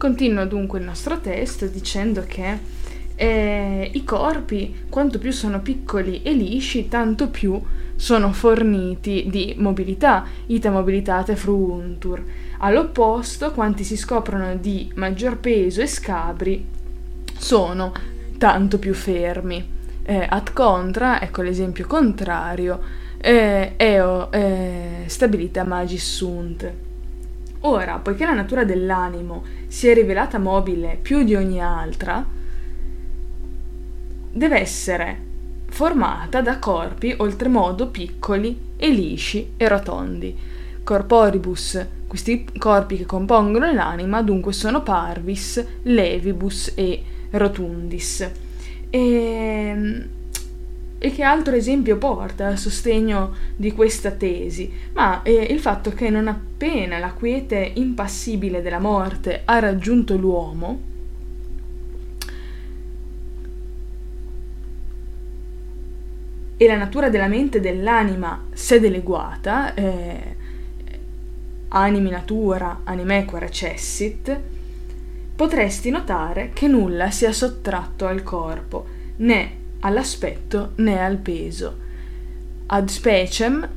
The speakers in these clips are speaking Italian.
Continua dunque il nostro testo dicendo che eh, i corpi, quanto più sono piccoli e lisci, tanto più sono forniti di mobilità, ita mobilitate fruuntur. All'opposto, quanti si scoprono di maggior peso e scabri sono tanto più fermi. Eh, ad contra, ecco l'esempio contrario, eh, eo eh, stabilita magis sunt. Ora, poiché la natura dell'animo si è rivelata mobile più di ogni altra, deve essere formata da corpi oltremodo piccoli e lisci e rotondi. Corporibus, questi corpi che compongono l'anima, dunque sono parvis, levibus e rotundis. E, ehm, e che altro esempio porta a sostegno di questa tesi? Ma eh, il fatto che non appena la quiete impassibile della morte ha raggiunto l'uomo, e la natura della mente e dell'anima s'è deleguata, eh, animi natura, animeque recessit, potresti notare che nulla sia sottratto al corpo, né all'aspetto né al peso. Ad speciem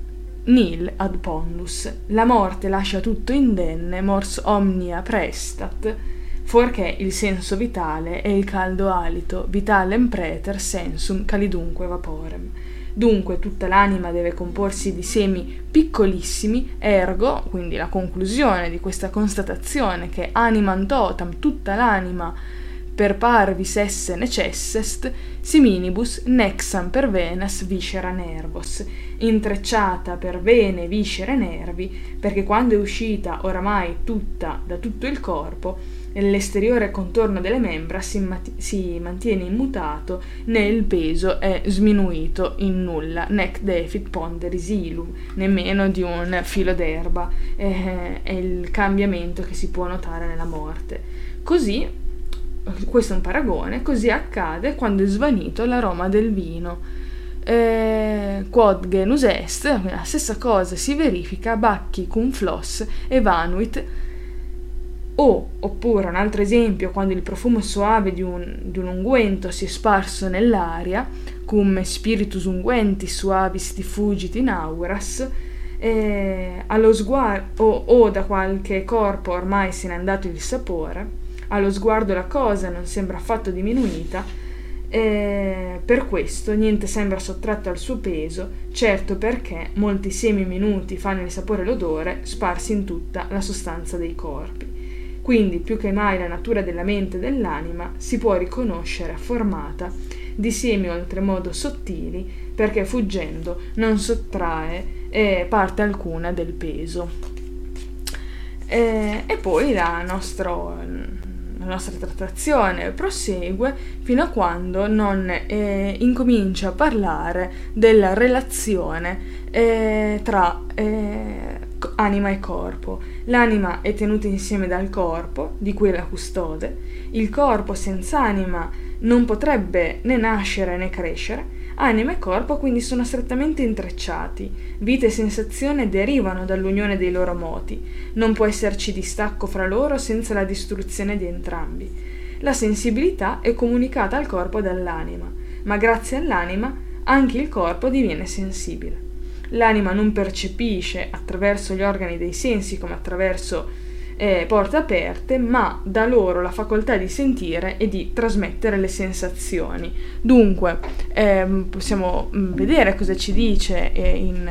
nil ad pondus. La morte lascia tutto indenne, mors omnia prestat, fuorché il senso vitale e il caldo alito, vitalem preter sensum calidunque vaporem. Dunque tutta l'anima deve comporsi di semi piccolissimi, ergo, quindi la conclusione di questa constatazione che animam totam, tutta l'anima, per parvis esse necessest, siminibus nexam per venas viscera nervos, intrecciata per vene, viscere nervi, perché quando è uscita oramai tutta da tutto il corpo, l'esteriore contorno delle membra si, mat- si, mantiene immutato, né il peso è sminuito in nulla, nec defit ponderis ilum, nemmeno di un filo d'erba, eh, è il cambiamento che si può notare nella morte. Così, questo è un paragone, così accade quando è svanito l'aroma del vino. Eh, quod genus est, la stessa cosa si verifica bacchi cum floss evanuit o, oppure un altro esempio, quando il profumo soave di un, di un unguento si è sparso nell'aria, cum spiritus unguentis suavis diffugit in auras, eh, allo sguardo, o, o da qualche corpo ormai se n'è andato il sapore, allo sguardo la cosa non sembra affatto diminuita, eh, per questo niente sembra sottratto al suo peso, certo perché molti semi minuti fanno il sapore e l'odore sparsi in tutta la sostanza dei corpi. Quindi più che mai la natura della mente e dell'anima si può riconoscere formata di semi oltremodo sottili perché fuggendo non sottrae eh, parte alcuna del peso. Eh, e poi la, nostro, la, nostra trattazione prosegue fino a quando non eh, incomincia a parlare della relazione eh, tra eh, anima e corpo. L'anima è tenuta insieme dal corpo, di cui è la custode. Il corpo senza anima non potrebbe né nascere né crescere. Anima e corpo quindi sono strettamente intrecciati. Vita e sensazione derivano dall'unione dei loro moti. Non può esserci distacco fra loro senza la distruzione di entrambi. La sensibilità è comunicata al corpo dall'anima, ma grazie all'anima anche il corpo diviene sensibile l'anima non percepisce attraverso gli organi dei sensi come attraverso eh, porte aperte, ma dà loro la facoltà di sentire e di trasmettere le sensazioni. Dunque, ehm, possiamo mm, vedere cosa ci dice eh, in,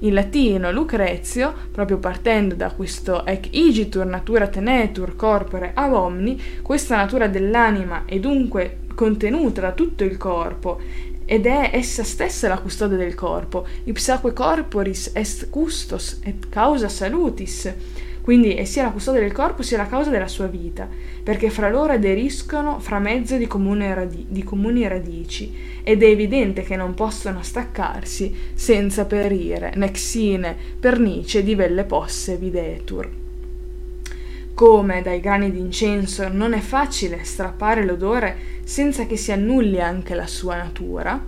in, latino Lucrezio, proprio partendo da questo ec igitur natura tenetur corpore ab omni, questa natura dell'anima è dunque contenuta da tutto il corpo ed è essa stessa la custode del corpo. Ipsaque corporis est custos et causa salutis. Quindi è sia la custode del corpo sia la causa della sua vita, perché fra loro aderiscono fra mezzo di, radi- di comuni radici, ed è evidente che non possono staccarsi senza perire, nexine pernice di velle posse videtur. Come dai grani d'incenso non è facile strappare l'odore senza che si annulli anche la sua natura,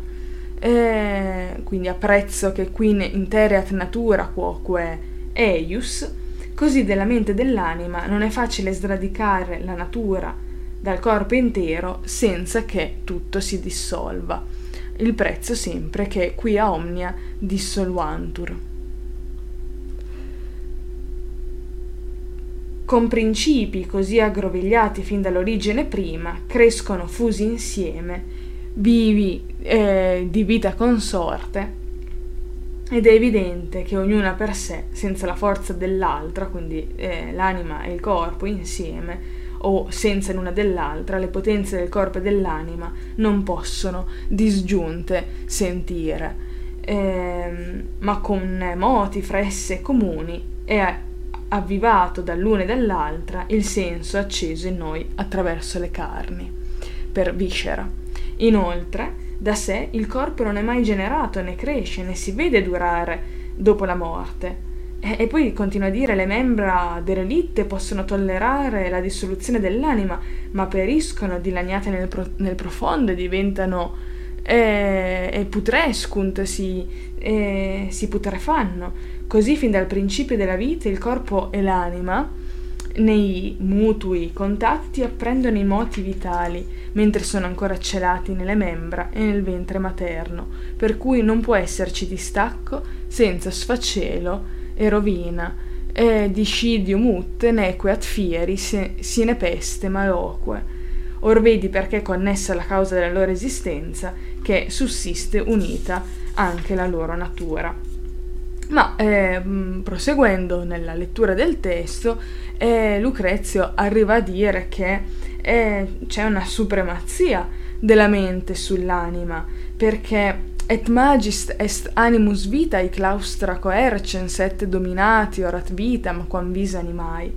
eh, quindi apprezzo che qui intereat natura quoque eius, Così della mente e dell'anima non è facile sradicare la natura dal corpo intero senza che tutto si dissolva. Il prezzo sempre che qui a omnia dissoluantur. con principi così aggrovigliati fin dall'origine prima, crescono fusi insieme, vivi eh, di vita consorte, ed è evidente che ognuna per sé, senza la forza dell'altra, quindi eh, l'anima e il corpo insieme, o senza l'una dell'altra, le potenze del corpo e dell'anima non possono disgiunte sentire, eh, ma con moti fresse comuni è avvivato dall'una e dall'altra il senso acceso in noi attraverso le carni, per viscera. Inoltre, da sé il corpo non è mai generato, né cresce, né si vede durare dopo la morte. E, e poi continua a dire le membra derelitte possono tollerare la dissoluzione dell'anima, ma periscono dilaniate nel, pro, nel profondo e diventano e, e putrescunt, si, e, si putrefanno. Così fin dal principio della vita il corpo e l'anima, nei mutui contatti, apprendono i moti vitali, mentre sono ancora celati nelle membra e nel ventre materno, per cui non può esserci distacco senza sfacelo e rovina, e discidio mut neque at fieri sine peste maloque. Or vedi perché è connessa la causa della loro esistenza, che sussiste unita anche la loro natura. Ma eh, proseguendo nella lettura del testo, eh, Lucrezio arriva a dire che eh, c'è una supremazia della mente sull'anima, perché et magist est animus vitae claustra coercens et dominati orat vitam quam vis animae,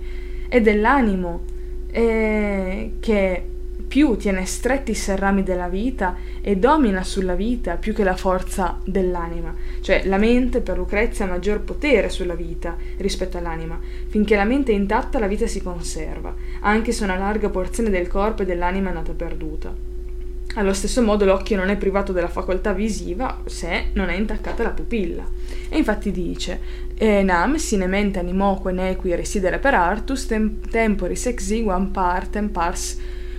è dell'animo eh, che più tiene stretti i serrami della vita e domina sulla vita più che la forza dell'anima. Cioè la mente per Lucrezia ha maggior potere sulla vita rispetto all'anima. Finché la mente è intatta la vita si conserva, anche se una larga porzione del corpo e dell'anima è nata perduta. Allo stesso modo l'occhio non è privato della facoltà visiva se non è intaccata la pupilla. E infatti dice Nam sine mente animoque nequi residere per artus tem- temporis exiguam partem pars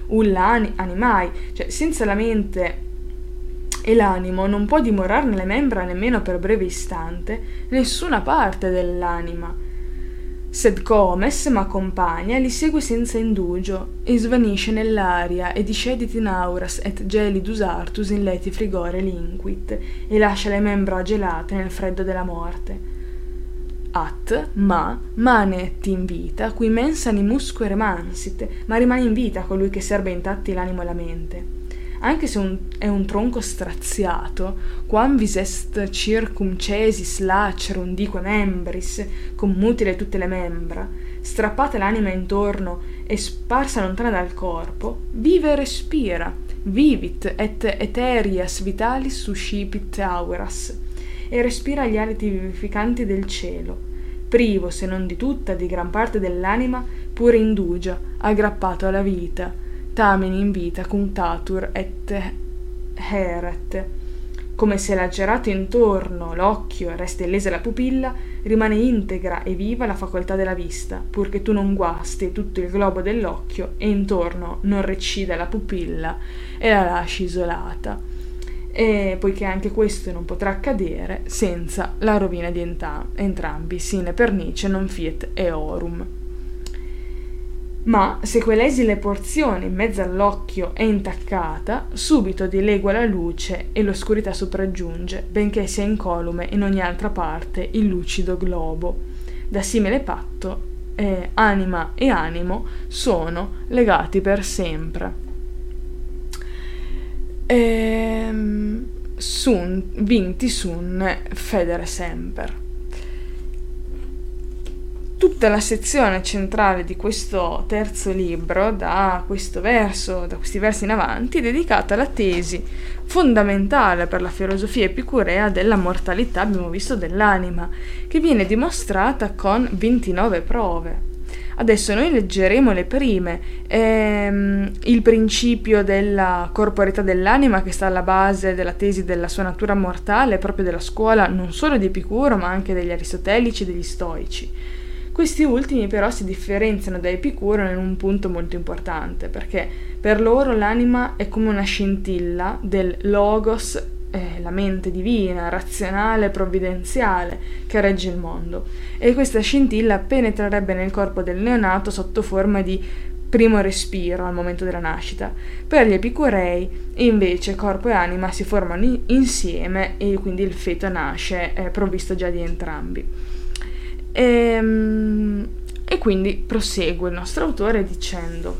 ullani animai, cioè senza la mente e l'animo non può dimorare nelle membra nemmeno per breve istante nessuna parte dell'anima. Sed comes m'accompagna, li segue senza indugio, e svanisce nell'aria, e discedit in auras et gelidus artus in leti frigore linquit, e lascia le membra gelate nel freddo della morte at, ma, manet in vita, qui mens animusque remansit, ma rimane in vita colui che serba intatti l'animo e la mente. Anche se un, è un tronco straziato, quam vis est circumcesis lacerum dique membris, con mutile tutte le membra, strappata l'anima intorno e sparsa lontana dal corpo, vive e respira, vivit et eterias vitalis suscipit auras, e respira gli aliti vivificanti del cielo, privo se non di tutta, di gran parte dell'anima, pure indugia, aggrappato alla vita, tamen in vita cuntatur et heret. Come se lacerato intorno l'occhio resta illesa la pupilla, rimane integra e viva la facoltà della vista, purché tu non guasti tutto il globo dell'occhio e intorno non recida la pupilla e la lasci isolata e poiché anche questo non potrà accadere senza la rovina di enta- entrambi, sine pernice non fiet eorum. Ma se quell'esile porzione in mezzo all'occhio è intaccata, subito dilegua la luce e l'oscurità sopraggiunge, benché sia incolume in ogni altra parte il lucido globo. Da simile patto, eh, anima e animo sono legati per sempre. Ehm, sun, vinti sun, federe semper. Tutta la sezione centrale di questo terzo libro, da questo verso, da questi versi in avanti, è dedicata alla tesi fondamentale per la filosofia epicurea della mortalità, abbiamo visto, dell'anima, che viene dimostrata con 29 prove. Adesso noi leggeremo le prime, ehm, il principio della corporeità dell'anima che sta alla base della tesi della sua natura mortale, proprio della scuola non solo di Epicuro ma anche degli aristotelici e degli stoici. Questi ultimi però si differenziano da Epicuro in un punto molto importante, perché per loro l'anima è come una scintilla del logos, eh, la mente divina, razionale, provvidenziale, che regge il mondo. E questa scintilla penetrerebbe nel corpo del neonato sotto forma di primo respiro al momento della nascita. Per gli epicurei invece corpo e anima si formano insieme e quindi il feto nasce eh, provvisto già di entrambi. E, ehm, e quindi prosegue il nostro autore dicendo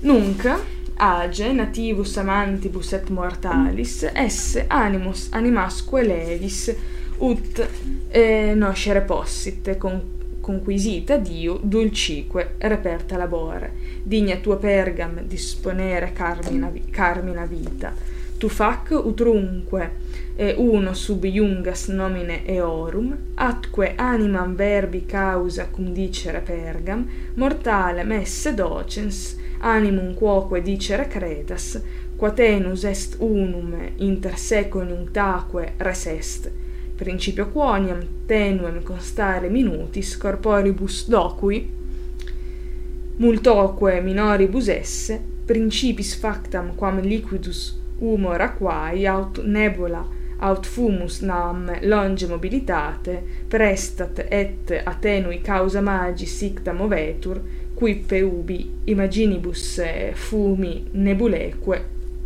Nunc age nativus amantibus et mortalis esse animus animasque levis ut eh, noscere possit con, conquisita Dio dulcique reperta labore. Digna tua pergam disponere carmina, carmina vita tu fac utrunque e uno sub iungas nomine eorum, atque animam verbi causa cum dicere pergam, mortale messe docens, animum quoque dicere credas, quatenus est unum inter seconium taque res est, principio quoniam tenuem constare minutis corporibus docui, multoque minoribus esse, principis factam quam liquidus humor aquae aut nebula aut fumus nam longe mobilitate, prestat et attenui causa magi sicta movetur, quippe ubi imaginibus fumi nebuleque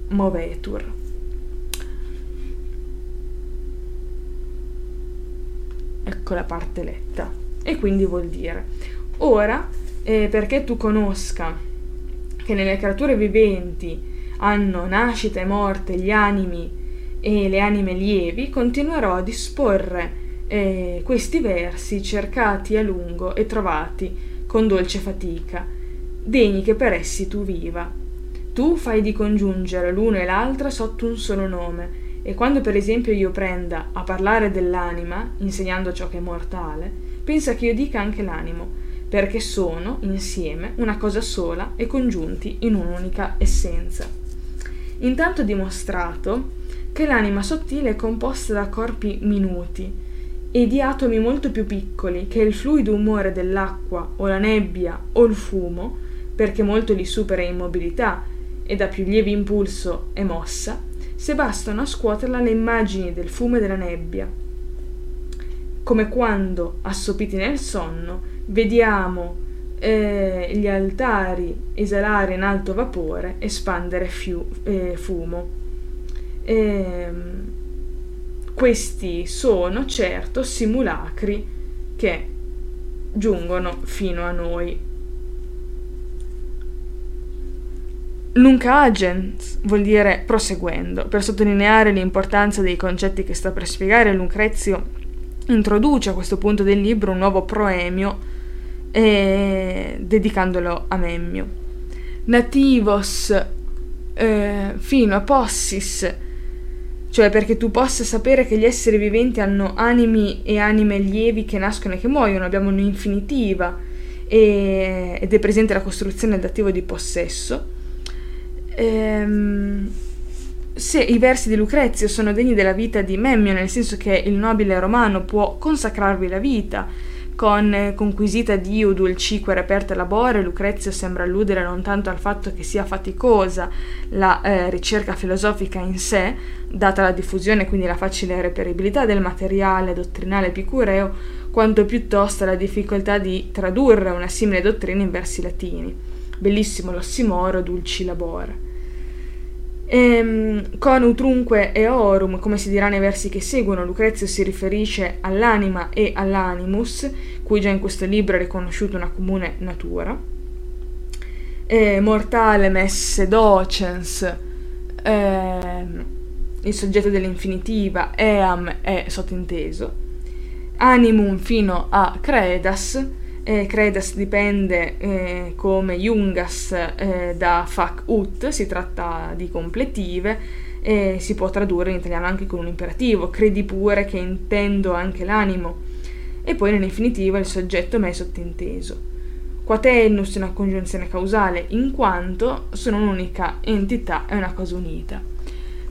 movetur. Ecco la parte letta. E quindi vuol dire, ora, eh, perché tu conosca che nelle creature viventi hanno nascita e morte gli animi e le anime lievi, continuerò a disporre eh, questi versi cercati a lungo e trovati con dolce fatica, degni che per essi tu viva. Tu fai di congiungere l'uno e l'altra sotto un solo nome, e quando per esempio io prenda a parlare dell'anima, insegnando ciò che è mortale, pensa che io dica anche l'animo, perché sono, insieme, una cosa sola e congiunti in un'unica essenza. Intanto dimostrato che l'anima sottile è composta da corpi minuti e di atomi molto più piccoli che il fluido umore dell'acqua o la nebbia o il fumo, perché molto li supera in mobilità e da più lieve impulso e mossa, se bastano a scuoterla le immagini del fumo e della nebbia. Come quando, assopiti nel sonno, vediamo eh, gli altari esalare in alto vapore, espandere fiu- eh, fumo. E ehm, questi sono certo simulacri che giungono fino a noi. Nunc agens vuol dire proseguendo. Per sottolineare l'importanza dei concetti che sta per spiegare, Lucrezio introduce a questo punto del libro un nuovo proemio eh, dedicandolo a Memmio. Nativos eh, fino a possis cioè perché tu possa sapere che gli esseri viventi hanno animi e anime lievi che nascono e che muoiono, abbiamo un'infinitiva e, ed è presente la costruzione dativo di possesso. Ehm, se i versi di Lucrezio sono degni della vita di Memmio, nel senso che il nobile romano può consacrarvi la vita, con conquisita Dio dulcique reperta labore, Lucrezio sembra alludere non tanto al fatto che sia faticosa la eh, ricerca filosofica in sé, data la diffusione e quindi la facile reperibilità del materiale dottrinale epicureo, quanto piuttosto la difficoltà di tradurre una simile dottrina in versi latini. Bellissimo l'ossimoro dulci labore. Ehm, con utrunque e orum, come si dirà nei versi che seguono, Lucrezio si riferisce all'anima e all'animus, cui già in questo libro è riconosciuta una comune natura. E mortale messe docens, ehm, il soggetto dell'infinitiva, eam è sottinteso, animum fino a credas, eh, credas dipende eh, come Jungas eh, da fac ut, si tratta di completive e si può tradurre in italiano anche con un imperativo, credi pure che intendo anche l'animo, e poi nell'infinitivo il soggetto ma è sottinteso. Quatennus è una congiunzione causale in quanto sono un'unica entità e una cosa unita.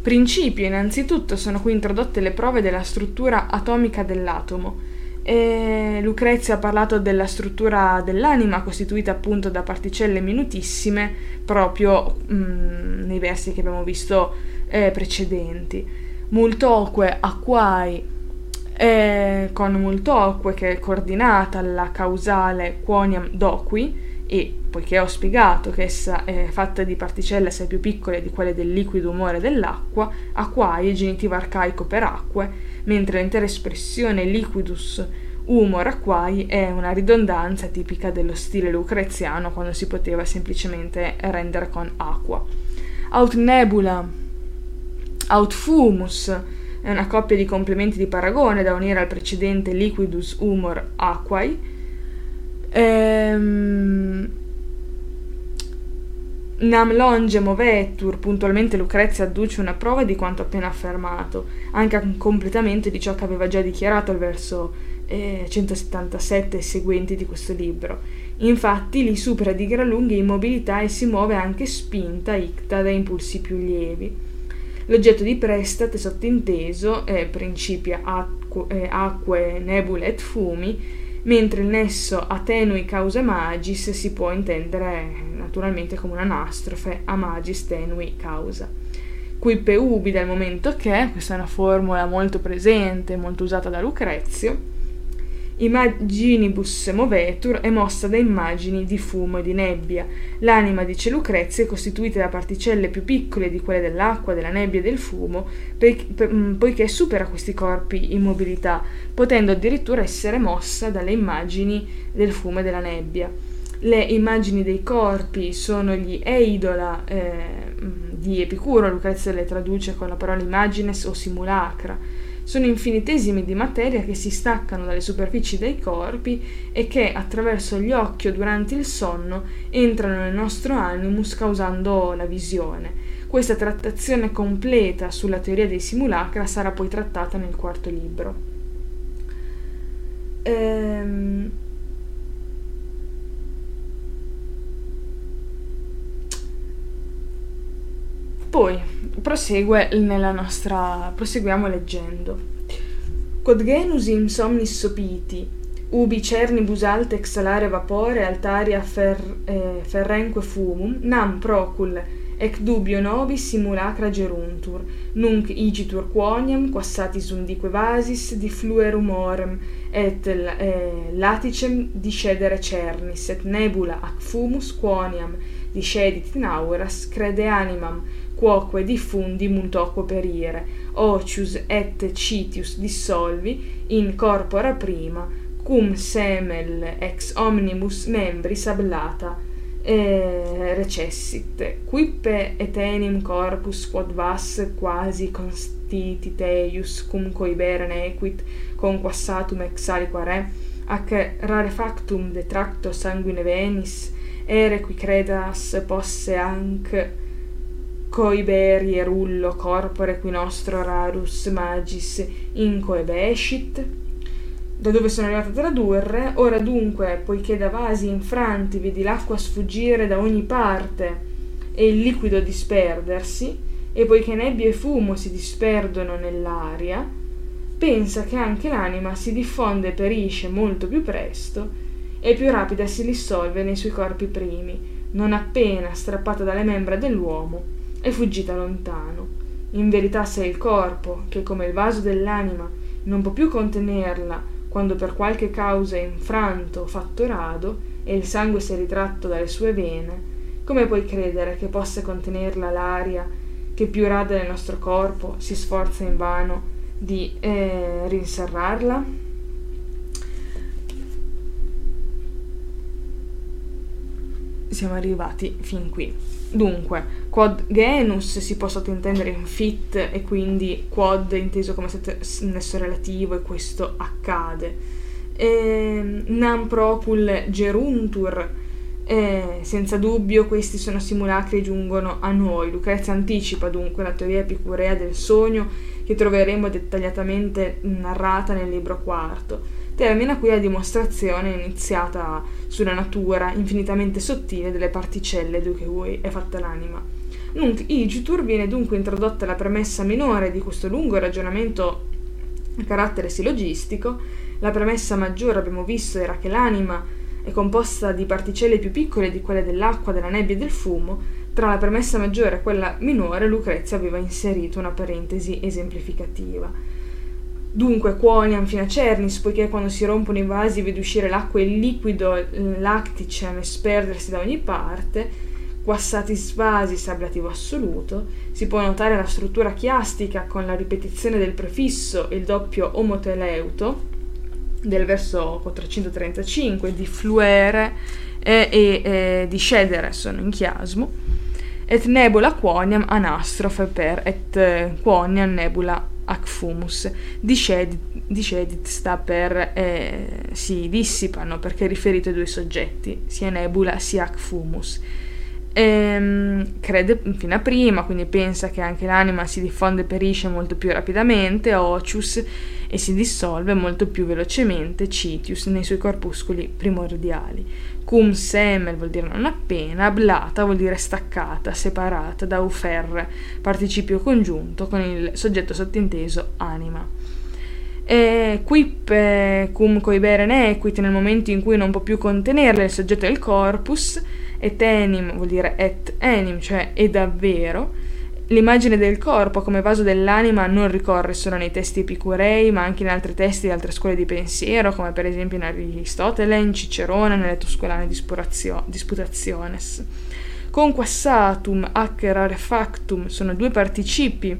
Principio, innanzitutto sono qui introdotte le prove della struttura atomica dell'atomo, E Lucrezia ha parlato della struttura dell'anima costituita appunto da particelle minutissime proprio mh, mm, nei versi che abbiamo visto eh, precedenti. Multoque acquai eh, con multoque che è coordinata alla causale quoniam doqui e poiché ho spiegato che essa è fatta di particelle assai più piccole di quelle del liquido umore dell'acqua, acquai è genitivo arcaico per acque, mentre l'intera espressione liquidus humor acquai è una ridondanza tipica dello stile lucreziano quando si poteva semplicemente rendere con acqua. Aut nebula, aut fumus è una coppia di complementi di paragone da unire al precedente liquidus humor aquai. Ehm, Nam longe movetur, puntualmente Lucrezia adduce una prova di quanto appena affermato, anche a completamento di ciò che aveva già dichiarato al verso eh, 177 e seguenti di questo libro. Infatti li supera di gran lunga immobilità e si muove anche spinta, icta, da impulsi più lievi. L'oggetto di prestate sottinteso è principia acque, eh, acque, nebule et fumi, mentre il nesso a tenui causa magis si può intendere naturalmente come un'anastrofe a magis tenui causa. Qui peubi dal momento che, questa è una formula molto presente, molto usata da Lucrezio, Imaginibus movetur è mossa da immagini di fumo e di nebbia. L'anima, dice Lucrezia, è costituita da particelle più piccole di quelle dell'acqua, della nebbia e del fumo, mm, poiché supera questi corpi in mobilità, potendo addirittura essere mossa dalle immagini del fumo e della nebbia. Le immagini dei corpi sono gli eidola eh, mm, di Epicuro, Lucrezia le traduce con la parola imagines o simulacra sono infinitesimi di materia che si staccano dalle superfici dei corpi e che attraverso gli occhi o durante il sonno entrano nel nostro animus causando la visione. Questa trattazione completa sulla teoria dei simulacra sarà poi trattata nel quarto libro. Ehm... Poi prosegue nella nostra proseguiamo leggendo. Quod genus insomnis sopiti, ubi cernibus alte exhalare vapore altaria fer, eh, ferrenque fumum, nam procul ec dubio nobis simulacra geruntur, nunc igitur quoniam, quassatis undique vasis, diffluerum orem, et eh, laticem discedere cernis, et nebula ac fumus quoniam discedit in auras, crede animam, quoque diffundi multoque perire, ocius et citius dissolvi in corpora prima, cum semel ex omnibus membris ablata, eh, recessit, quippe etenim corpus quod vas quasi constiti teius cum coibere nequit, conquassatum ex aliqua re, ac rarefactum detracto sanguine venis, ere qui credas posse anc coiberi e rullo corpore qui nostro rarus magis incoebescit da dove sono arrivata a tradurre? Ora dunque poiché da vasi infranti vedi l'acqua sfuggire da ogni parte e il liquido disperdersi e poiché nebbia e fumo si disperdono nell'aria pensa che anche l'anima si diffonde e perisce molto più presto e più rapida si dissolve nei suoi corpi primi non appena strappata dalle membra dell'uomo è fuggita lontano. In verità sei il corpo, che come il vaso dell'anima non può più contenerla quando per qualche causa è infranto o fatto rado e il sangue si è ritratto dalle sue vene, come puoi credere che possa contenerla l'aria che più rada del nostro corpo si sforza invano di eh, rinserrarla? Siamo arrivati fin qui. Dunque, quod genus si può sottintendere in fit e quindi quod inteso come nesso relativo e questo accade. E, ehm, nam propul geruntur, eh, senza dubbio questi sono simulacri e giungono a noi. Lucrezia anticipa dunque la teoria epicurea del sogno che troveremo dettagliatamente narrata nel libro quarto termina qui la dimostrazione iniziata sulla natura infinitamente sottile delle particelle di cui è fatta l'anima. Nunc igitur viene dunque introdotta la premessa minore di questo lungo ragionamento a carattere sillogistico La premessa maggiore, abbiamo visto, era che l'anima è composta di particelle più piccole di quelle dell'acqua, della nebbia e del fumo. Tra la premessa maggiore e quella minore, Lucrezia aveva inserito una parentesi esemplificativa. Dunque, quoniam fino a cernis, poiché quando si rompono i vasi vede uscire l'acqua e il liquido lacticem e sperdersi da ogni parte, quassatis vasis ablativo assoluto, si può notare la struttura chiastica con la ripetizione del prefisso e il doppio omoteleuto del verso 435 di fluere e, e, e di scedere sono in chiasmo et nebula quoniam anastrofe per et quoniam nebula ac fumus discedit, discedit sta per eh, si dissipano perché è riferito ai due soggetti sia nebula sia ac fumus ehm, crede fino a prima, quindi pensa che anche l'anima si diffonde e perisce molto più rapidamente, ocius, e si dissolve molto più velocemente, citius, nei suoi corpuscoli primordiali. Cum semel vuol dire non appena, ablata vuol dire staccata, separata, da ufer, participio congiunto con il soggetto sottinteso anima. E quip cum coibere nequit nel momento in cui non può più contenerle il soggetto del corpus, et enim vuol dire et enim, cioè è davvero. L'immagine del corpo come vaso dell'anima non ricorre solo nei testi epicurei, ma anche in altri testi di altre scuole di pensiero, come per esempio in Aristotele, in Cicerone, nelle Tuscolane Disputationes. Conquassatum, ac rarefactum sono due participi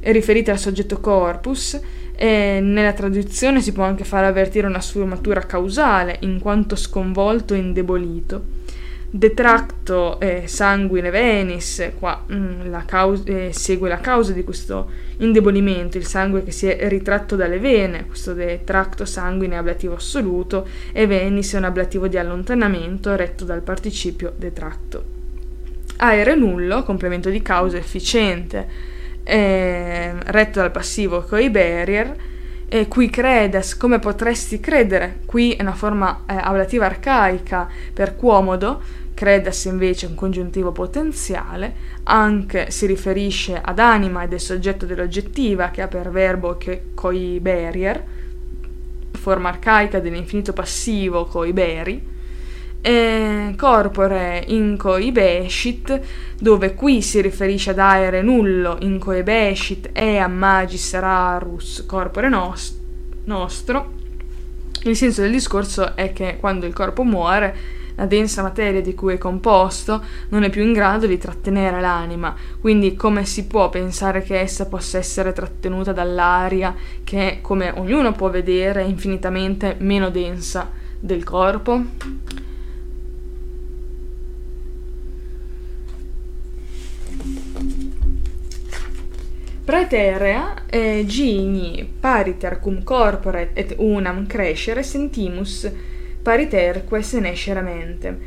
riferiti al soggetto corpus, e nella traduzione si può anche far avvertire una sfumatura causale, in quanto sconvolto e indebolito detracto eh, sanguine venis, qua mm, la causa, eh, segue la causa di questo indebolimento, il sangue che si è ritratto dalle vene, questo detracto sanguine è ablativo assoluto e venis è un ablativo di allontanamento retto dal participio detracto. Aere nullo, complemento di causa efficiente, eh, retto dal passivo coi barrier, e qui credes, come potresti credere, qui è una forma eh, ablativa arcaica per quomodo, credas invece un congiuntivo potenziale, anche si riferisce ad anima ed è soggetto dell'oggettiva che ha per verbo che coi barrier, forma arcaica dell'infinito passivo coi beri, e corpore in coibescit, dove qui si riferisce ad aere nullo in coibescit e a magis rarus corpore nos- nostro. Il senso del discorso è che quando il corpo muore, la densa materia di cui è composto non è più in grado di trattenere l'anima, quindi come si può pensare che essa possa essere trattenuta dall'aria che, come ognuno può vedere, è infinitamente meno densa del corpo? Praeterea eh, gini pariter cum corpore et unam crescere sentimus pariterque senescere mentem.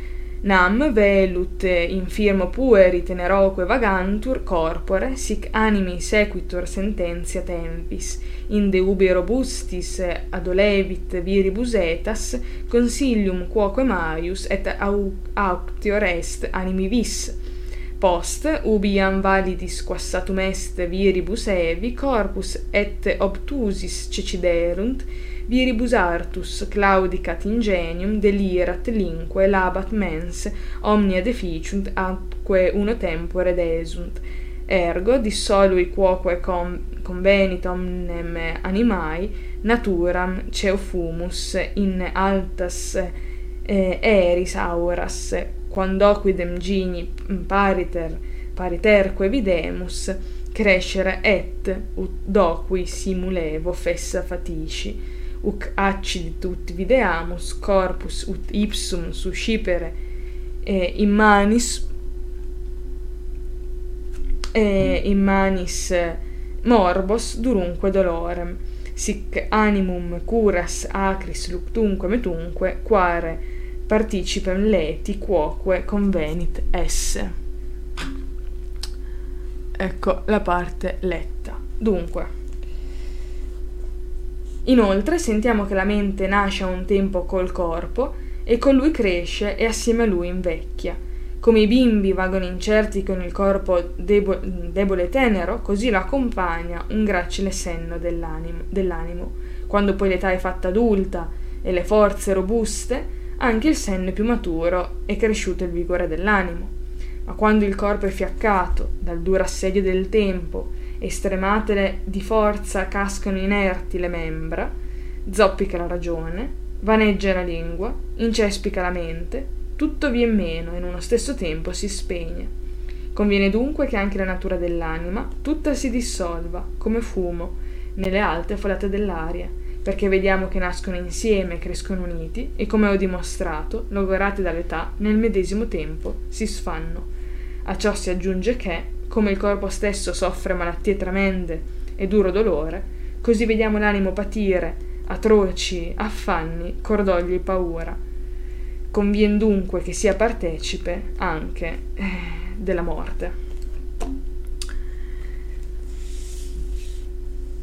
Nam velut infirmo pueri teneroque vagantur corpore, sic animi sequitur sententia tempis, inde ubi robustis adolevit viribus etas, consilium quoque maius et auctior est animi vis, Post ubiam validis quassatum est viribus evi corpus et obtusis ceciderunt viribus artus claudicat ingenium delirat linque labat mens omnia deficiunt atque uno tempore desunt ergo dissolui quoque com convenit omnem animae naturam ceo fumus in altas eh, eris auras quandoquidem gini pariter pariterque videmus crescere et ut doqui simulevo fessa fatici uc accidit ut videamus corpus ut ipsum suscipere e eh, in manis morbos durunque dolorem sic animum curas acris luctunque metunque quare participem leti quoque convenit esse ecco la parte letta dunque Inoltre sentiamo che la mente nasce a un tempo col corpo e con lui cresce e assieme a lui invecchia. Come i bimbi vagano incerti con il corpo debo- debole e tenero, così lo accompagna un gracile senno dell'animo, dell'animo. Quando poi l'età è fatta adulta e le forze robuste, anche il senno è più maturo e cresciuto il vigore dell'animo. Ma quando il corpo è fiaccato dal duro assedio del tempo e stremate di forza cascano inerti le membra, zoppica la ragione, vaneggia la lingua, incespica la mente, tutto vien meno e in uno stesso tempo si spegne. Conviene dunque che anche la natura dell'anima tutta si dissolva, come fumo, nelle alte folate dell'aria, perché vediamo che nascono insieme e crescono uniti e come ho dimostrato, logorati dall'età, nel medesimo tempo si sfanno. A ciò si aggiunge che, come il corpo stesso soffre malattie tremende e duro dolore, così vediamo l'animo patire atroci affanni, cordogli e paura. Convien dunque che sia partecipe anche eh, della morte.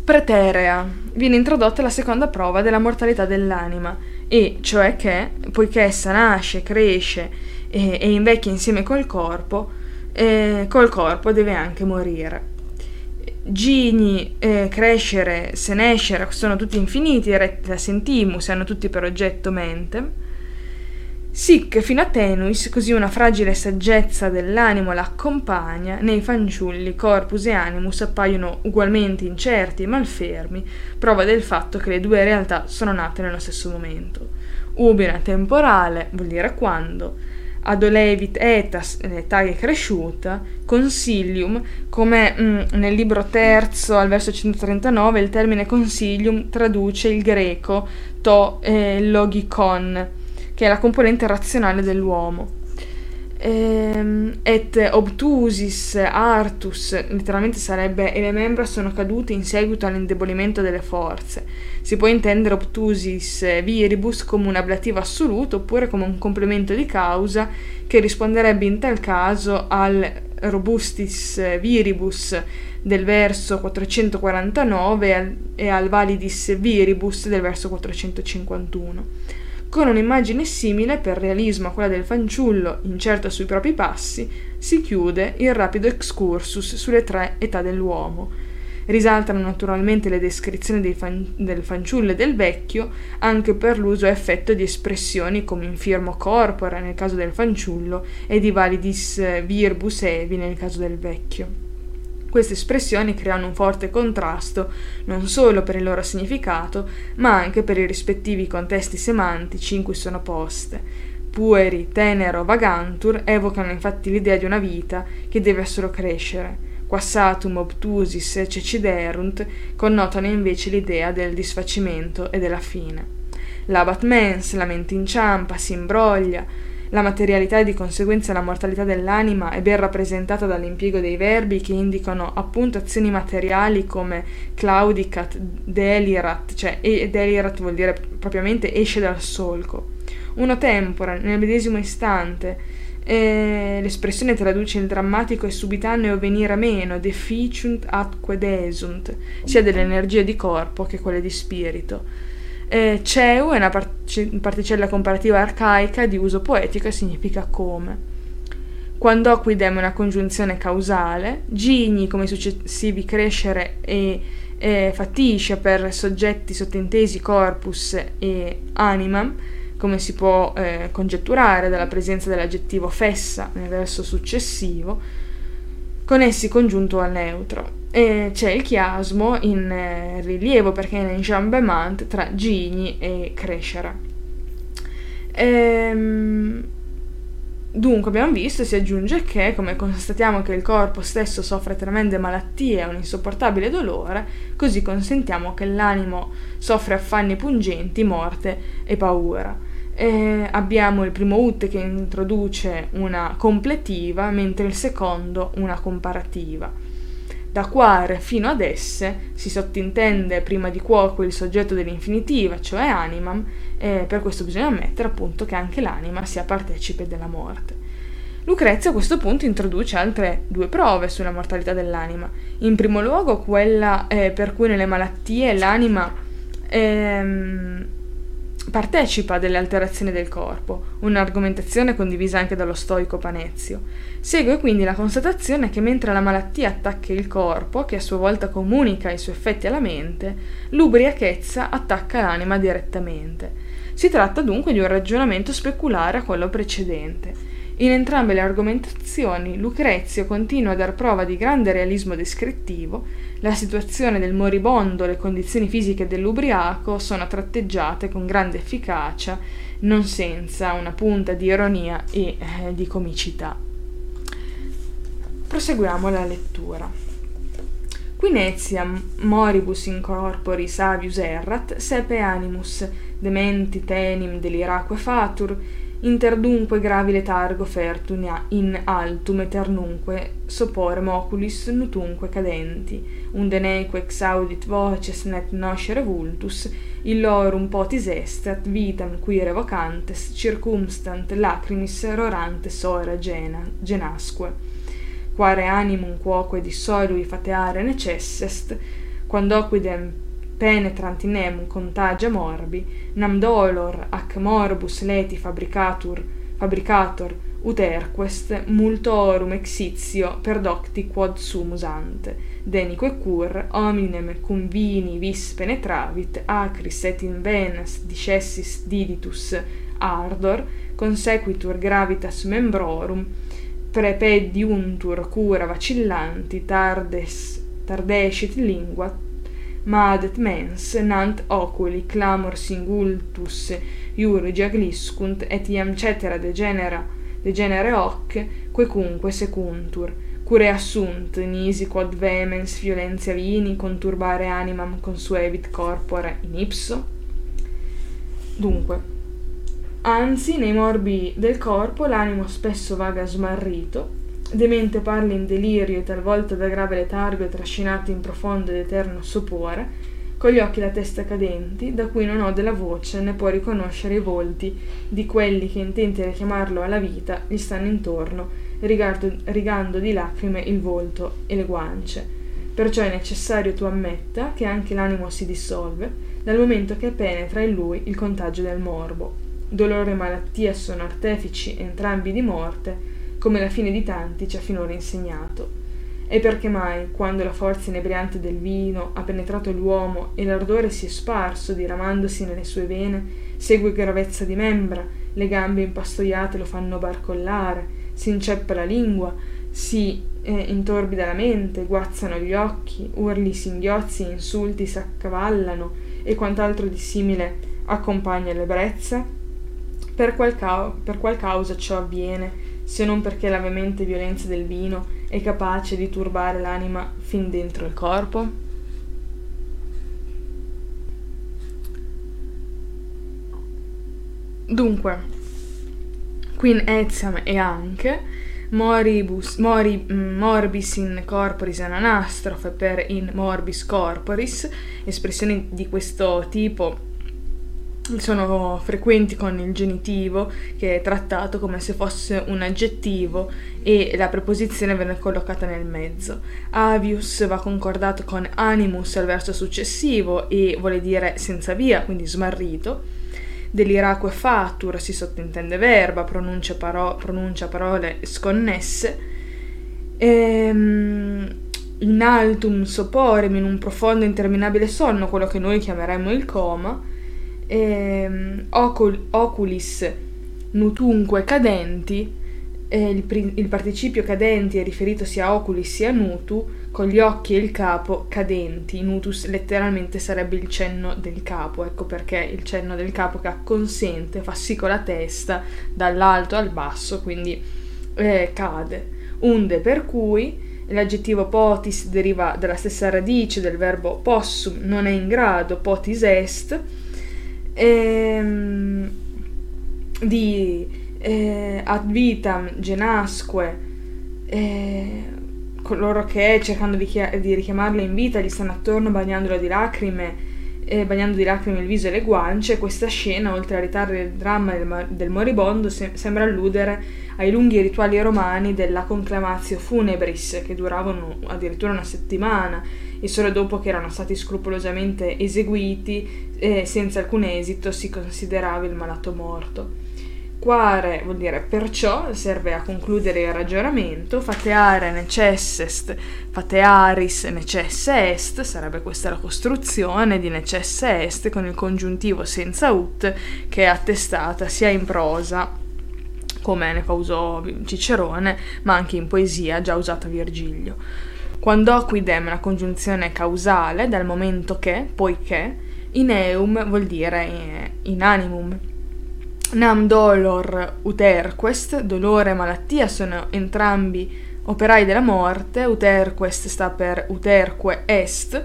Preterea. Viene introdotta la seconda prova della mortalità dell'anima, e cioè che, poiché essa nasce, cresce e, e invecchia insieme col corpo, eh, col corpo deve anche morire. Gini, eh, crescere, senescere, sono tutti infiniti, retta sentimus, hanno tutti per oggetto mentem, Sic fino a tenuis, così una fragile saggezza dell'animo la accompagna, nei fanciulli corpus e animus appaiono ugualmente incerti e malfermi, prova del fatto che le due realtà sono nate nello stesso momento. Ubina temporale, vuol dire quando, adolevit etas, l'età è cresciuta, consilium, come mm, nel libro terzo al verso 139 il termine consilium traduce il greco to eh, logikon, che è la componente razionale dell'uomo. Ehm, et obtusis artus, letteralmente sarebbe e le membra sono cadute in seguito all'indebolimento delle forze. Si può intendere obtusis viribus come un ablativo assoluto oppure come un complemento di causa che risponderebbe in tal caso al robustis viribus del verso 449 e al validis viribus del verso 451 con un'immagine simile per realismo a quella del fanciullo incerto sui propri passi, si chiude il rapido excursus sulle tre età dell'uomo. Risaltano naturalmente le descrizioni fan- del fanciullo e del vecchio anche per l'uso e effetto di espressioni come infirmo corpora nel caso del fanciullo e di validis virbus evi nel caso del vecchio. Queste espressioni creano un forte contrasto non solo per il loro significato, ma anche per i rispettivi contesti semantici in cui sono poste. Pueri, tenero, vagantur evocano infatti l'idea di una vita che deve solo crescere. Quassatum obtusis ceciderunt connotano invece l'idea del disfacimento e della fine. L'abat mens, la mente inciampa, si imbroglia, la materialità e di conseguenza la mortalità dell'anima è ben rappresentata dall'impiego dei verbi che indicano appunto azioni materiali come claudicat, delirat, cioè delirat vuol dire propriamente esce dal solco. Uno tempora, nel medesimo istante, e l'espressione traduce il drammatico e subitaneo venire meno, deficiunt atque desunt, sia delle energie di corpo che quelle di spirito. Eh, Ceu è una particella comparativa arcaica di uso poetico e significa come. Quando acquidem una congiunzione causale, gigni come i successivi crescere e, e fatisce per soggetti sottintesi corpus e animam, come si può eh, congetturare dalla presenza dell'aggettivo fessa nel verso successivo, con essi congiunto al neutro e c'è il chiasmo in eh, rilievo perché è in enjambement tra gigni e crescere. Ehm, dunque abbiamo visto, si aggiunge che, come constatiamo che il corpo stesso soffre tremende malattie e un insopportabile dolore, così consentiamo che l'animo soffre affanni pungenti, morte e paura. E abbiamo il primo ut che introduce una completiva, mentre il secondo una comparativa. Da quare fino ad esse si sottintende prima di cuoco il soggetto dell'infinitiva, cioè animam, e per questo bisogna ammettere appunto che anche l'anima sia partecipe della morte. Lucrezia a questo punto introduce altre due prove sulla mortalità dell'anima. In primo luogo quella eh, per cui nelle malattie l'anima ehm, partecipa delle alterazioni del corpo, un'argomentazione condivisa anche dallo stoico Panezio. Segue quindi la constatazione che mentre la malattia attacca il corpo, che a sua volta comunica i suoi effetti alla mente, l'ubriachezza attacca l'anima direttamente. Si tratta dunque di un ragionamento speculare a quello precedente. In entrambe le argomentazioni Lucrezio continua a dar prova di grande realismo descrittivo, la situazione del moribondo, le condizioni fisiche dell'ubriaco sono tratteggiate con grande efficacia, non senza una punta di ironia e eh, di comicità. Proseguiamo la lettura. Quinetiam moribus in corporis avius errat, sepe animus, dementi tenim deliraque fatur, interdunque gravi letargo fertum in altum eternunque soporem oculis nutunque cadenti, unde neque exaudit voces net noscere vultus, illorum potis estat vitam qui revocantes circumstant lacrimis rorantes ora gena, genasque. Quare animum quoque dissolui fateare necessest, quandoquidem penetrant in nemo contagia morbi, nam dolor ac morbus leti fabricatur, fabricator, ut erquest multorum exitio perdocti quod sumus ante, denique cur hominem cum vini vis penetravit acris et in venas dicessis diditus ardor, consequitur gravitas membrorum, prepediuntur cura vacillanti tardes tardescit lingua madet mens nant oculi clamor singultus iurgia gliscunt et iam cetera degenera degenere hoc quecunque secuntur. Cure assunt nisi quod vehemens violentia vini conturbare animam consuevit corpore in ipso? Dunque anzi nei morbi del corpo l'animo spesso vaga smarrito demente parla in delirio e talvolta da grave letargo e trascinato in profondo ed eterno sopore, con gli occhi e la testa cadenti, da cui non ode la voce né può riconoscere i volti di quelli che intenti a richiamarlo alla vita gli stanno intorno, rigardo, rigando di lacrime il volto e le guance. Perciò è necessario tu ammetta che anche l'animo si dissolve dal momento che penetra in lui il contagio del morbo. Dolore e malattia sono artefici entrambi di morte, come la fine di tanti ci ha finora insegnato. E perché mai, quando la forza inebriante del vino ha penetrato l'uomo e l'ardore si è sparso diramandosi nelle sue vene, segue gravezza di membra, le gambe impastoiate lo fanno barcollare, si inceppa la lingua, si eh, intorbida la mente, guazzano gli occhi, urli, singhiozzi insulti s'accavallano e quant'altro di simile accompagna l'ebbrezza? Per qual, ca- per qual causa ciò avviene? Se non perché la veemente violenza del vino è capace di turbare l'anima fin dentro il corpo? Dunque, quin etiam e anche moribus, mori, mm, morbis in corporis anastrofe per in morbis corporis, espressioni di questo tipo sono frequenti con il genitivo che è trattato come se fosse un aggettivo e la preposizione viene collocata nel mezzo. Avius va concordato con animus al verso successivo e vuole dire senza via, quindi smarrito. Deliraque fatur si sottintende verba, pronuncia, paro- pronuncia parole sconnesse. Ehm, in altum soporem in un profondo interminabile sonno, quello che noi chiameremmo il coma eh, ocul, oculis nutunque cadenti, eh, il, il, participio cadenti è riferito sia a oculis sia a nutu, con gli occhi e il capo cadenti. Nutus letteralmente sarebbe il cenno del capo, ecco perché il cenno del capo che consente, fa sì con la testa dall'alto al basso, quindi eh, cade. Unde per cui l'aggettivo potis deriva dalla stessa radice del verbo possum, non è in grado, potis est, ehm, di eh, ad vitam genasque eh, coloro che cercando di, chia- di richiamarla in vita gli stanno attorno bagnandolo di lacrime eh, bagnando di lacrime il viso e le guance, questa scena, oltre a ritardare il dramma del, del moribondo, se- sembra alludere ai lunghi rituali romani della conclamatio funebris, che duravano addirittura una settimana e solo dopo che erano stati scrupolosamente eseguiti, eh, senza alcun esito, si considerava il malato morto. Quare vuol dire perciò, serve a concludere il ragionamento, fateare necessest, fatearis necesse est, sarebbe questa la costruzione di necesse est con il congiuntivo senza ut che è attestata sia in prosa come ne fa uso Cicerone, ma anche in poesia già usata Virgilio. Quando quidem la congiunzione causale, dal momento che, poiché, in eum vuol dire eh, in animum, Nam dolor uterquest, dolore e malattia sono entrambi operai della morte, uterquest sta per uterque est,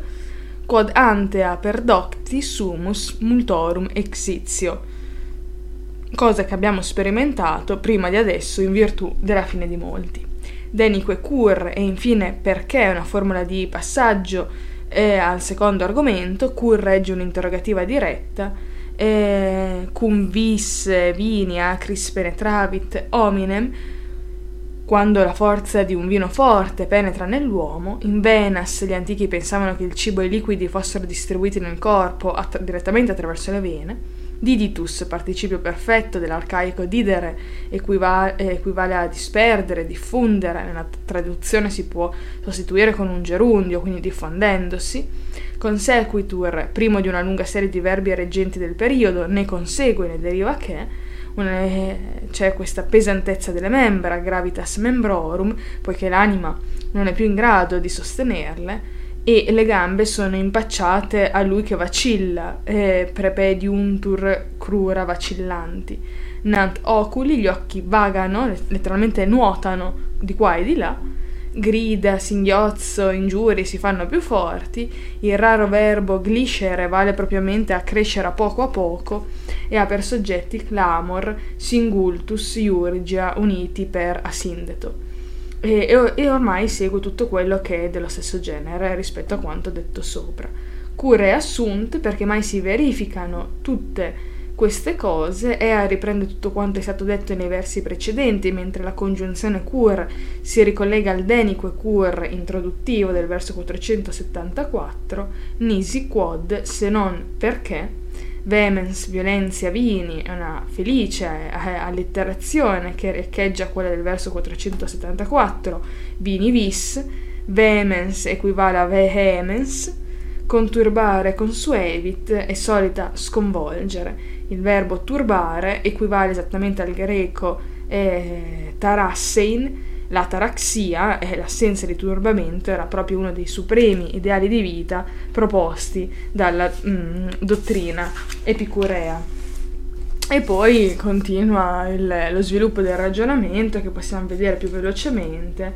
quod antea per docti sumus multorum exitio, cosa che abbiamo sperimentato prima di adesso in virtù della fine di molti. Denique cur e infine perché è una formula di passaggio eh, al secondo argomento, cur regge un'interrogativa diretta, eh, cum vis vini acris penetravit hominem, quando la forza di un vino forte penetra nell'uomo, in Venas gli antichi pensavano che il cibo e i liquidi fossero distribuiti nel corpo att- direttamente attraverso le vene, Diditus, participio perfetto dell'arcaico didere, equivale, equivale a disperdere, diffondere, nella traduzione si può sostituire con un gerundio, quindi diffondendosi. Consequitur, primo di una lunga serie di verbi reggenti del periodo, ne consegue, ne deriva che, una, c'è questa pesantezza delle membra, gravitas membrorum, poiché l'anima non è più in grado di sostenerle, e le gambe sono impacciate a lui che vacilla, eh, prepediuntur crura vacillanti. Nant oculi, gli occhi vagano, letteralmente nuotano di qua e di là, grida, singhiozzo, ingiurie si fanno più forti, il raro verbo gliscere vale propriamente a crescere a poco a poco e ha per soggetti clamor, singultus, iurgia, uniti per asindeto e, e, ormai segue tutto quello che è dello stesso genere rispetto a quanto detto sopra. Cure assunte perché mai si verificano tutte queste cose e a riprende tutto quanto è stato detto nei versi precedenti, mentre la congiunzione cur si ricollega al denique cur introduttivo del verso 474, nisi quod se non perché Vehemens Violentia Vini è una felice eh, allitterazione che riecheggia quella del verso 474, Vini vis, Vehemens equivale a vehemens, conturbare consuevit è solita sconvolgere. Il verbo turbare equivale esattamente al greco eh, tarassein, L'ataraxia l'assenza di turbamento era proprio uno dei supremi ideali di vita proposti dalla mm, dottrina epicurea. E poi continua il, lo sviluppo del ragionamento che possiamo vedere più velocemente.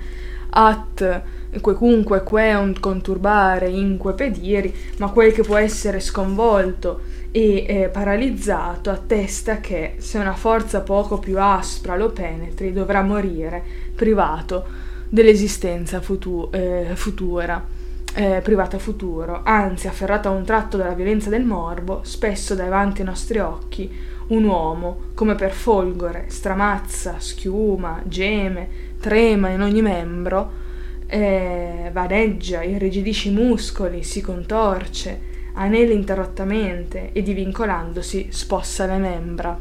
At quecunque queunt conturbare inque pediri, ma quel che può essere sconvolto e eh, paralizzato attesta che se una forza poco più aspra lo penetri dovrà morire privato dell'esistenza futu- eh, futura, eh, privata futuro, anzi afferrato a un tratto dalla violenza del morbo, spesso davanti ai nostri occhi un uomo, come per folgore, stramazza, schiuma, geme, trema in ogni membro, eh, vaneggia, irrigidisce i muscoli, si contorce, anela interrottamente e divincolandosi spossa le membra.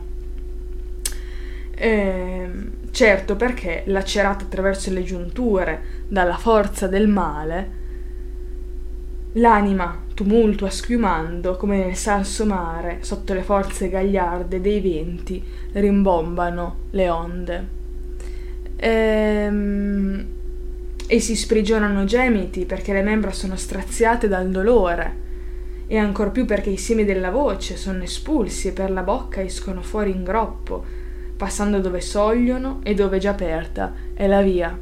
Eh, certo perché, lacerato attraverso le giunture dalla forza del male, l'anima tumultua schiumando come nel salso mare sotto le forze gagliarde dei venti rimbombano le onde. Ehm, e si sprigionano gemiti perché le membra sono straziate dal dolore e ancor più perché i semi della voce sono espulsi e per la bocca escono fuori in groppo, passando dove sogliono e dove già aperta è la via.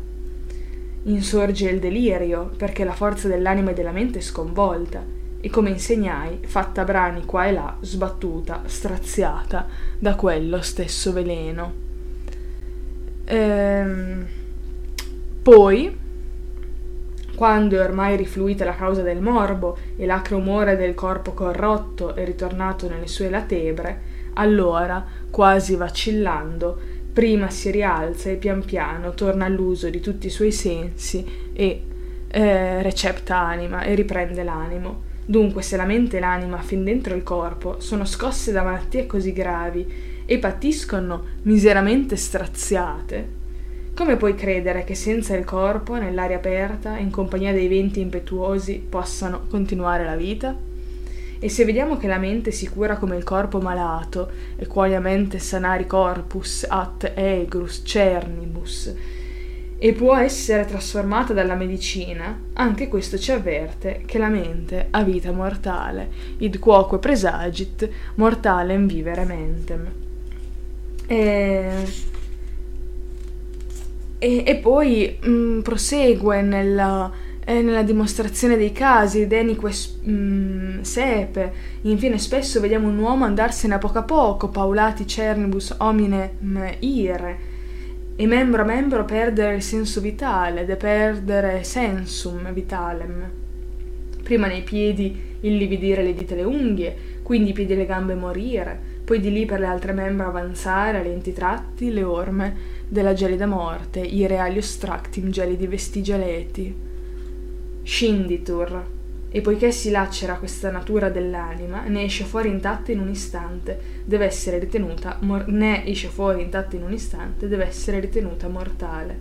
Insorge il delirio perché la forza dell'anima e della mente è sconvolta e come insegnai, fatta brani qua e là, sbattuta, straziata da quello stesso veleno. Ehm, poi quando è ormai rifluita la causa del morbo e l'acre umore del corpo corrotto è ritornato nelle sue latebre, allora, quasi vacillando, prima si rialza e pian piano torna all'uso di tutti i suoi sensi e eh, recepta anima e riprende l'animo. Dunque, se la mente e l'anima fin dentro il corpo sono scosse da malattie così gravi e patiscono miseramente straziate, come puoi credere che senza il corpo, nell'aria aperta, in compagnia dei venti impetuosi, possano continuare la vita? E se vediamo che la mente si cura come il corpo malato, e sanari corpus at egrus cernibus, e può essere trasformata dalla medicina, anche questo ci avverte che la mente ha vita mortale, id quoque presagit mortalem vivere mentem. E, e, e poi mh, mm, prosegue nella, eh, nella, dimostrazione dei casi, denique mh, mm, sepe, infine spesso vediamo un uomo andarsene a poco a poco, paulati cernibus homine ire, e membro a membro perdere il senso vitale, de perdere sensum vitalem. Prima nei piedi il lividire le dita e le unghie, quindi i piedi e le gambe morire, poi di lì per le altre membra avanzare a lenti tratti le orme della gelida morte, i reali ostractim gelidi vestigi aleti. Scinditur, e poiché si lacera questa natura dell'anima, ne esce fuori intatta in un istante, deve essere ritenuta mor- ne esce fuori intatta in un istante, deve essere ritenuta mortale.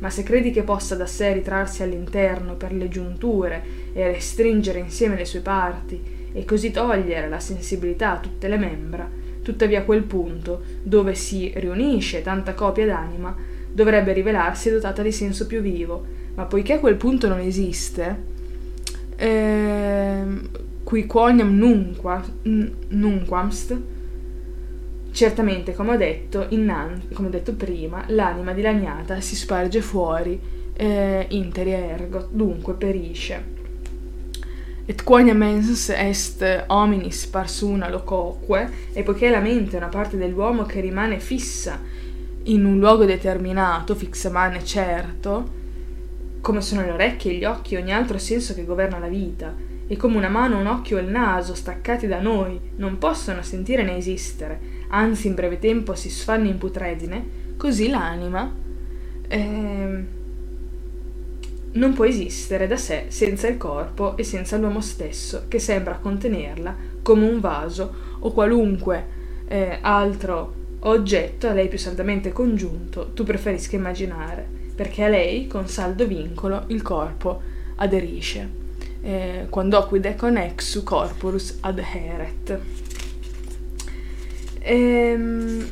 Ma se credi che possa da sé ritrarsi all'interno per le giunture e restringere insieme le sue parti e così togliere la sensibilità a tutte le membra, tuttavia quel punto dove si riunisce tanta copia d'anima dovrebbe rivelarsi dotata di senso più vivo, ma poiché quel punto non esiste, eh, qui quoniam nunqua, nunquamst, certamente, come ho detto, innan- come ho detto prima, l'anima dilaniata si sparge fuori, eh, interi ergo, dunque perisce. Et quonia mens est hominis parsuna locoque, e poiché la mente è una parte dell'uomo che rimane fissa in un luogo determinato, fixa mane certo, come sono le orecchie, gli occhi e ogni altro senso che governa la vita, e come una mano, un occhio e il naso, staccati da noi, non possono sentire né esistere, anzi in breve tempo si sfanno in putredine, così l'anima eh, non può esistere da sé senza il corpo e senza l'uomo stesso, che sembra contenerla come un vaso o qualunque eh, altro oggetto a lei più saldamente congiunto tu preferisca immaginare perché a lei, con saldo vincolo, il corpo aderisce. Eh, quando quid connexu corporus adheret. Ehm,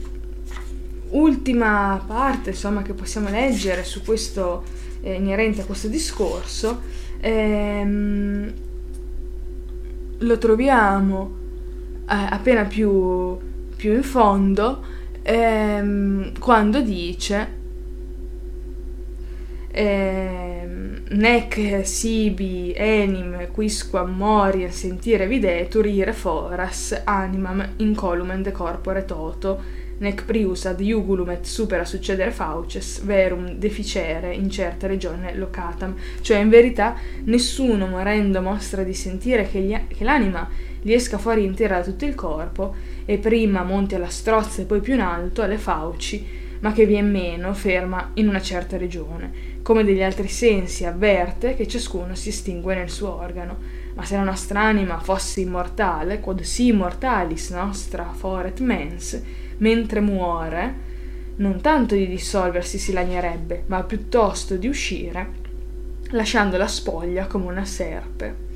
ultima parte insomma, che possiamo leggere su questo eh, inerente a questo discorso ehm, lo troviamo eh, appena più, più, in fondo ehm, quando dice eh, nec sibi enim quisquam morien sentire videtur ire foras animam incolumen de corpore toto nec prius ad iugulum et supera succedere fauces verum deficere in certa regione locatam cioè in verità nessuno morendo mostra di sentire che, gli, che l'anima gli esca fuori intera da tutto il corpo e prima monti alla strozza e poi più in alto alle fauci ma che vien meno ferma in una certa regione come degli altri sensi, avverte che ciascuno si estingue nel suo organo. Ma se la nostra anima fosse immortale, quod si immortalis nostra foret mens, mentre muore, non tanto di dissolversi si lagnerebbe, ma piuttosto di uscire, lasciando la spoglia come una serpe.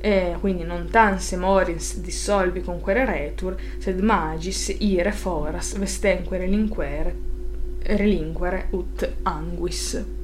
E quindi non tan se morins dissolvi conquere retur, sed magis ire foras vestenque relinquere, relinquere ut anguis.